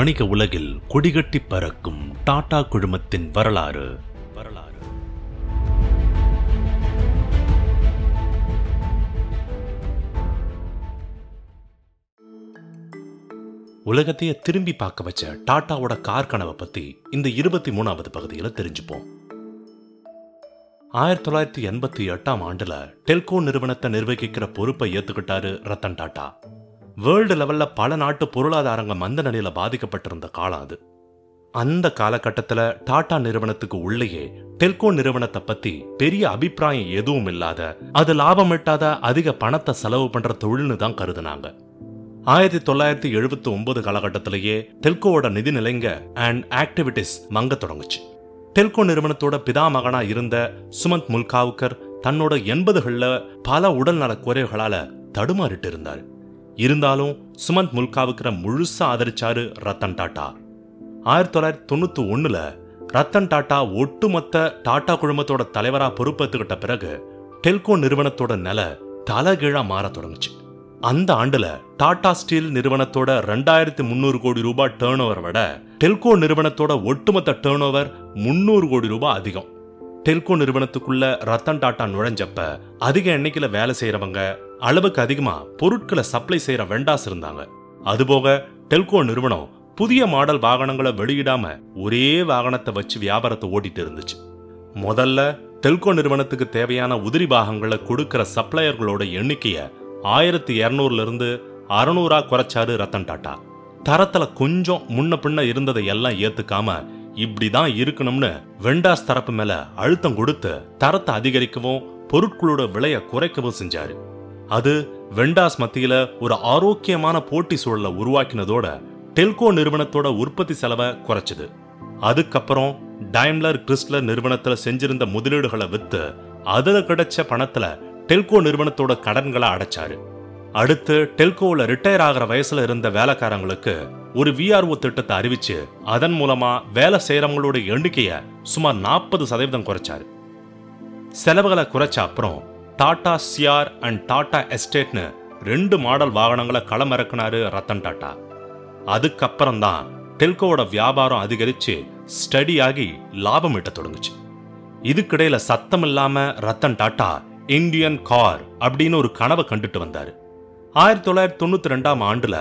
வணிக உலகில் கொடிகட்டி பறக்கும் டாடா குழுமத்தின் வரலாறு. வரலாறு உலகத்தையே திரும்பி பார்க்க வச்ச டாட்டாவோட கார் கனவை பத்தி இந்த இருபத்தி மூணாவது பகுதியில் தெரிஞ்சுப்போம். ஆயிரத்தி தொள்ளாயிரத்தி எண்பத்தி எட்டாம் ஆண்டுல டெல்கோ நிறுவனத்தை நிர்வகிக்கிற பொறுப்பை ஏத்துக்கிட்டாரு ரத்தன் டாடா. வேர்ல்டு லெவல்ல பல நாட்டு பொருளாதாரங்க மந்த நிலையில பாதிக்கப்பட்டிருந்த காலம் அது. அந்த காலகட்டத்துல டாடா நிறுவனத்துக்கு உள்ளேயே டெல்கோ நிறுவனத்தை பத்தி பெரிய அபிப்பிராயம் எதுவும் இல்லாத அது லாபம் எட்டாத அதிக பணத்தை செலவு பண்ற தொழில்னு தான் கருதுனாங்க. ஆயிரத்தி தொள்ளாயிரத்தி எழுபத்தி ஒன்பது காலகட்டத்திலேயே டெல்கோவோட நிதி நிலைங்க அண்ட் ஆக்டிவிட்டிஸ் மங்க தொடங்குச்சு. டெல்கோ நிறுவனத்தோட பிதாமகனா இருந்த சுமந்த் முல்காவுக்கர் தன்னோட எண்பதுகளில் பல உடல்நல குறைவுகளால் தடுமாறிட்டு இருந்தார். இருந்தாலும் சுமந்த் முல்காவுக்கு முழுசா ஆதரிச்சாரு ரத்தன் டாட்டா. ஆயிரத்தி தொள்ளாயிரத்தி தொண்ணூத்தி ஒண்ணுல ரத்தன் டாட்டா ஒட்டுமொத்த டாட்டா குழுமத்தோட தலைவரா பொறுப்பேற்றுக்கிட்ட பிறகு டெல்கோ நிறுவனத்தோட நிலை தலகீழா மாற தொடங்குச்சு. அந்த ஆண்டுல டாடா ஸ்டீல் நிறுவனத்தோட ரெண்டாயிரத்தி முந்நூறு கோடி ரூபாய் டேர்ன் ஓவர் விட டெல்கோ நிறுவனத்தோட ஒட்டுமொத்த டேர்ன் ஓவர் முன்னூறு கோடி ரூபாய் அதிகம். டெல்கோ நிறுவனத்துக்குள்ள ரத்தன் டாட்டா நுழைஞ்சப்ப அதிக எண்ணிக்கையில வேலை செய்யறவங்க அளவுக்கு அதிகமா பொருட்களை சப்ளை செய்யற வெண்டாஸ் இருந்தாங்க. அதுபோக டெல்கோ நிறுவனம் புதிய மாடல் வாகனங்களை வெளியிடாம ஒரே வாகனத்தை வச்சு வியாபாரத்தை ஓட்டிட்டு இருந்துச்சு. முதல்ல டெல்கோ நிறுவனத்துக்கு தேவையான உதிரி பாகங்களை கொடுக்கிற சப்ளையர்களோட எண்ணிக்கைய ஆயிரத்தி இரநூறுல இருந்து அறநூறா குறைச்சாரு ரத்தன் டாட்டா. தரத்துல கொஞ்சம் முன்ன பின்ன இருந்ததை எல்லாம் ஏத்துக்காம இப்படிதான் இருக்கணும்னு வெண்டாஸ் தரப்பு மேல அழுத்தம் கொடுத்து தரத்தை அதிகரிக்கவும் பொருட்களோட விலையை குறைக்கவும் செஞ்சாரு. அது வெண்டாஸ் மத்தியில ஒரு ஆரோக்கியமான போட்டி சூழலை உருவாக்கினதோட டெல்கோ நிறுவனத்தோட உற்பத்தி செலவை குறைச்சது. அதுக்கப்புறம் டைம்லர் கிறிஸ்லர் நிறுவனத்துல செஞ்சிருந்த முதலீடுகளை வித்து அதுல கிடைச்ச பணத்துல டெல்கோ நிறுவனத்தோட கடன்களை அடைச்சாரு. அடுத்து டெல்கோவில் ரிட்டையர் ஆகிற வயசுல இருந்த வேலைக்காரங்களுக்கு ஒரு விஆர்ஓ திட்டத்தை அறிவிச்சு அதன் மூலமா வேலை செய்யறவங்களோட எண்ணிக்கைய சுமார் நாற்பது சதவீதம் குறைச்சாரு. செலவுகளை குறைச்ச அப்புறம் டாடா சிஆர் அண்ட் டாடா எஸ்டேட்னு ரெண்டு மாடல் வாகனங்களை களமிறக்குனாரு ரத்தன் டாடா. அதுக்கப்புறம் தான் டெல்கோவோட வியாபாரம் அதிகரிச்சு ஸ்டடி ஆகி லாபம் ஈட்ட தொடங்குச்சு. இதுக்கிடையில சத்தம் இல்லாமல் ரத்தன் டாடா இந்தியன் கார் அப்படின்னு ஒரு கனவை கண்டுட்டு வந்தாரு. ஆயிரத்தி தொள்ளாயிரத்தி தொண்ணூத்தி ரெண்டாம் ஆண்டுல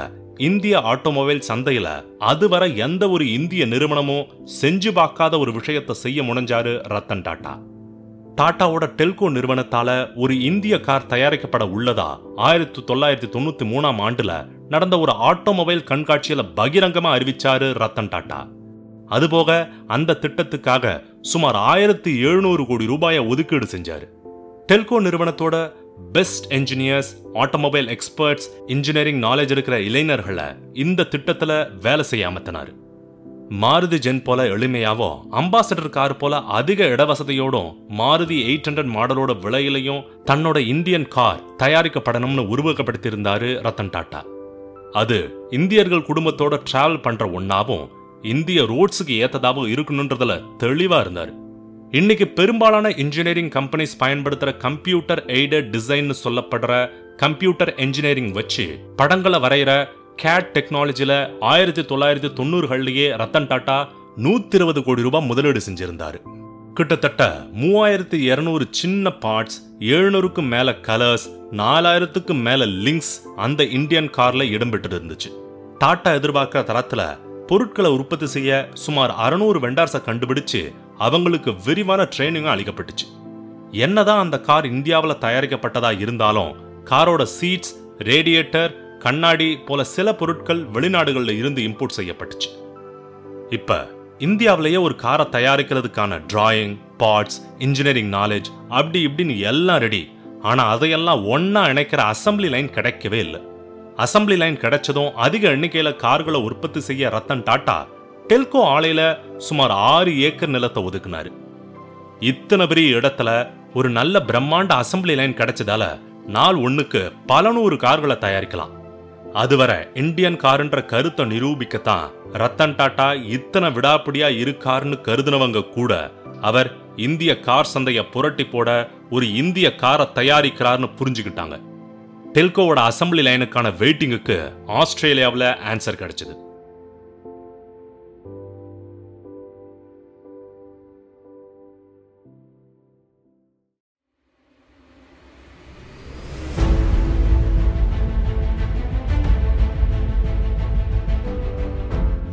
இந்திய ஆட்டோமொபைல் சந்தையில அதுவரை எந்த ஒரு இந்திய நிறுவனமும் செஞ்சு பார்க்காத ஒரு விஷயத்தை செய்ய முனைஞ்சாரு ரத்தன் டாட்டா டாட்டாவோட டெல்கோ நிறுவனத்தால ஒரு இந்திய கார் தயாரிக்கப்பட உள்ளதா? ஆயிரத்தி தொள்ளாயிரத்தி தொண்ணூத்தி மூணாம் ஆண்டுல நடந்த ஒரு ஆட்டோமொபைல் கண்காட்சியில பகிரங்கமா அறிவிச்சாரு ரத்தன் டாடா அதுபோக அந்த திட்டத்துக்காக சுமார் ஆயிரத்தி எழுநூறு கோடி ரூபாயை ஒதுக்கீடு செஞ்சாரு. டெல்கோ நிறுவனத்தோட best engineers automobile experts engineering knowledge இருக்கிற இளைஞர்களை இந்த திட்டத்துல வேலை செய்ய அமர்த்தினாரு. மாருதி ஜென் போல எளிமையாவும் அம்பாசடர் கார் போல அதிக இடவசதியோடும் மாருதி எயிட் ஹண்ட்ரட் மாடலோட விலையிலையும் தன்னோட இந்தியன் கார் தயாரிக்கப்படணும்னு உருவகப்படுத்தியிருந்தாரு ரத்தன் டாட்டா. அது இந்தியர்கள் குடும்பத்தோட டிராவல் பண்ற ஒன்னாவும் இந்திய ரோட்ஸுக்கு ஏத்ததாவும் இருக்கணுன்றதுல தெளிவா இருந்தாரு. இன்னைக்கு பெரும்பாலான இன்ஜினியரிங் கம்பெனிஸ் பயன்படுத்துற கம்ப்யூட்டர் எய்டட் டிசைன் சொல்லப்படுற கம்ப்யூட்டர் என்ஜினியரிங் வச்சு படங்களை வரைகிற கேட் டெக்னாலஜில ஆயிரத்தி தொள்ளாயிரத்தி தொண்ணூறுகள்லேயே ரத்தன் டாட்டா நூத்தி இருபது கோடி ரூபாய் முதலீடு செஞ்சிருந்தாரு. கிட்டத்தட்ட மூவாயிரத்தி இருநூறு சின்ன பார்ட்ஸ் எழுநூறுக்கும் மேல கலர்ஸ் நாலாயிரத்துக்கும் மேல லிங்க்ஸ் அந்த இந்தியன் கார்ல இடம்பெற்று இருந்துச்சு. டாட்டா எதிர்பார்க்குற தரத்துல பொருட்களை உற்பத்தி செய்ய சுமார் அறநூறு வெண்டார்ஸை கண்டுபிடிச்சு அவங்களுக்கு விரிவான ட்ரைனிங்கும் அளிக்கப்பட்டுச்சு. என்னதான் அந்த கார் இந்தியாவில் தயாரிக்கப்பட்டதா இருந்தாலும் காரோட சீட்ஸ் ரேடியேட்டர் கண்ணாடி போல சில பொருட்கள் வெளிநாடுகளில் இருந்து இம்போர்ட் செய்யப்பட்டுச்சு. இப்போ இந்தியாவிலேயே ஒரு காரை தயாரிக்கிறதுக்கான டிராயிங் பார்ட்ஸ் இன்ஜினியரிங் நாலேஜ் அப்படி இப்படின்னு எல்லாம் ரெடி ஆனால் அதையெல்லாம் ஒன்றா இணைக்கிற அசம்பிளி லைன் கிடைக்கவே இல்லை. அசம்பிளி லைன் கிடைச்சதும் அதிக எண்ணிக்கையில் கார்களை உற்பத்தி செய்ய ரத்தன் டாட்டா டெல்கோ ஆலையில சுமார் ஆறு ஏக்கர் நிலத்தை ஒதுக்குனாரு. இத்தனை பெரிய இடத்துல ஒரு நல்ல பிரம்மாண்ட அசம்பிளி லைன் கிடைச்சதால நாள் ஒன்றுக்கு பல நூறு கார்களை தயாரிக்கலாம். அதுவரை இந்தியன் காருன்ற கருத்தை நிரூபிக்கத்தான் ரத்தன் டாட்டா இத்தனை விடாப்பிடியா இருக்காருன்னு கருதுனவங்க கூட அவர் இந்திய கார் சந்தைய புரட்டி போட ஒரு இந்திய காரை தயாரிக்கிறார்னு புரிஞ்சுக்கிட்டாங்க. டெல்கோவோட அசம்பிளி லைனுக்கான வெயிட்டிங்குக்கு ஆஸ்திரேலியாவில் ஆன்சர் கிடைச்சது.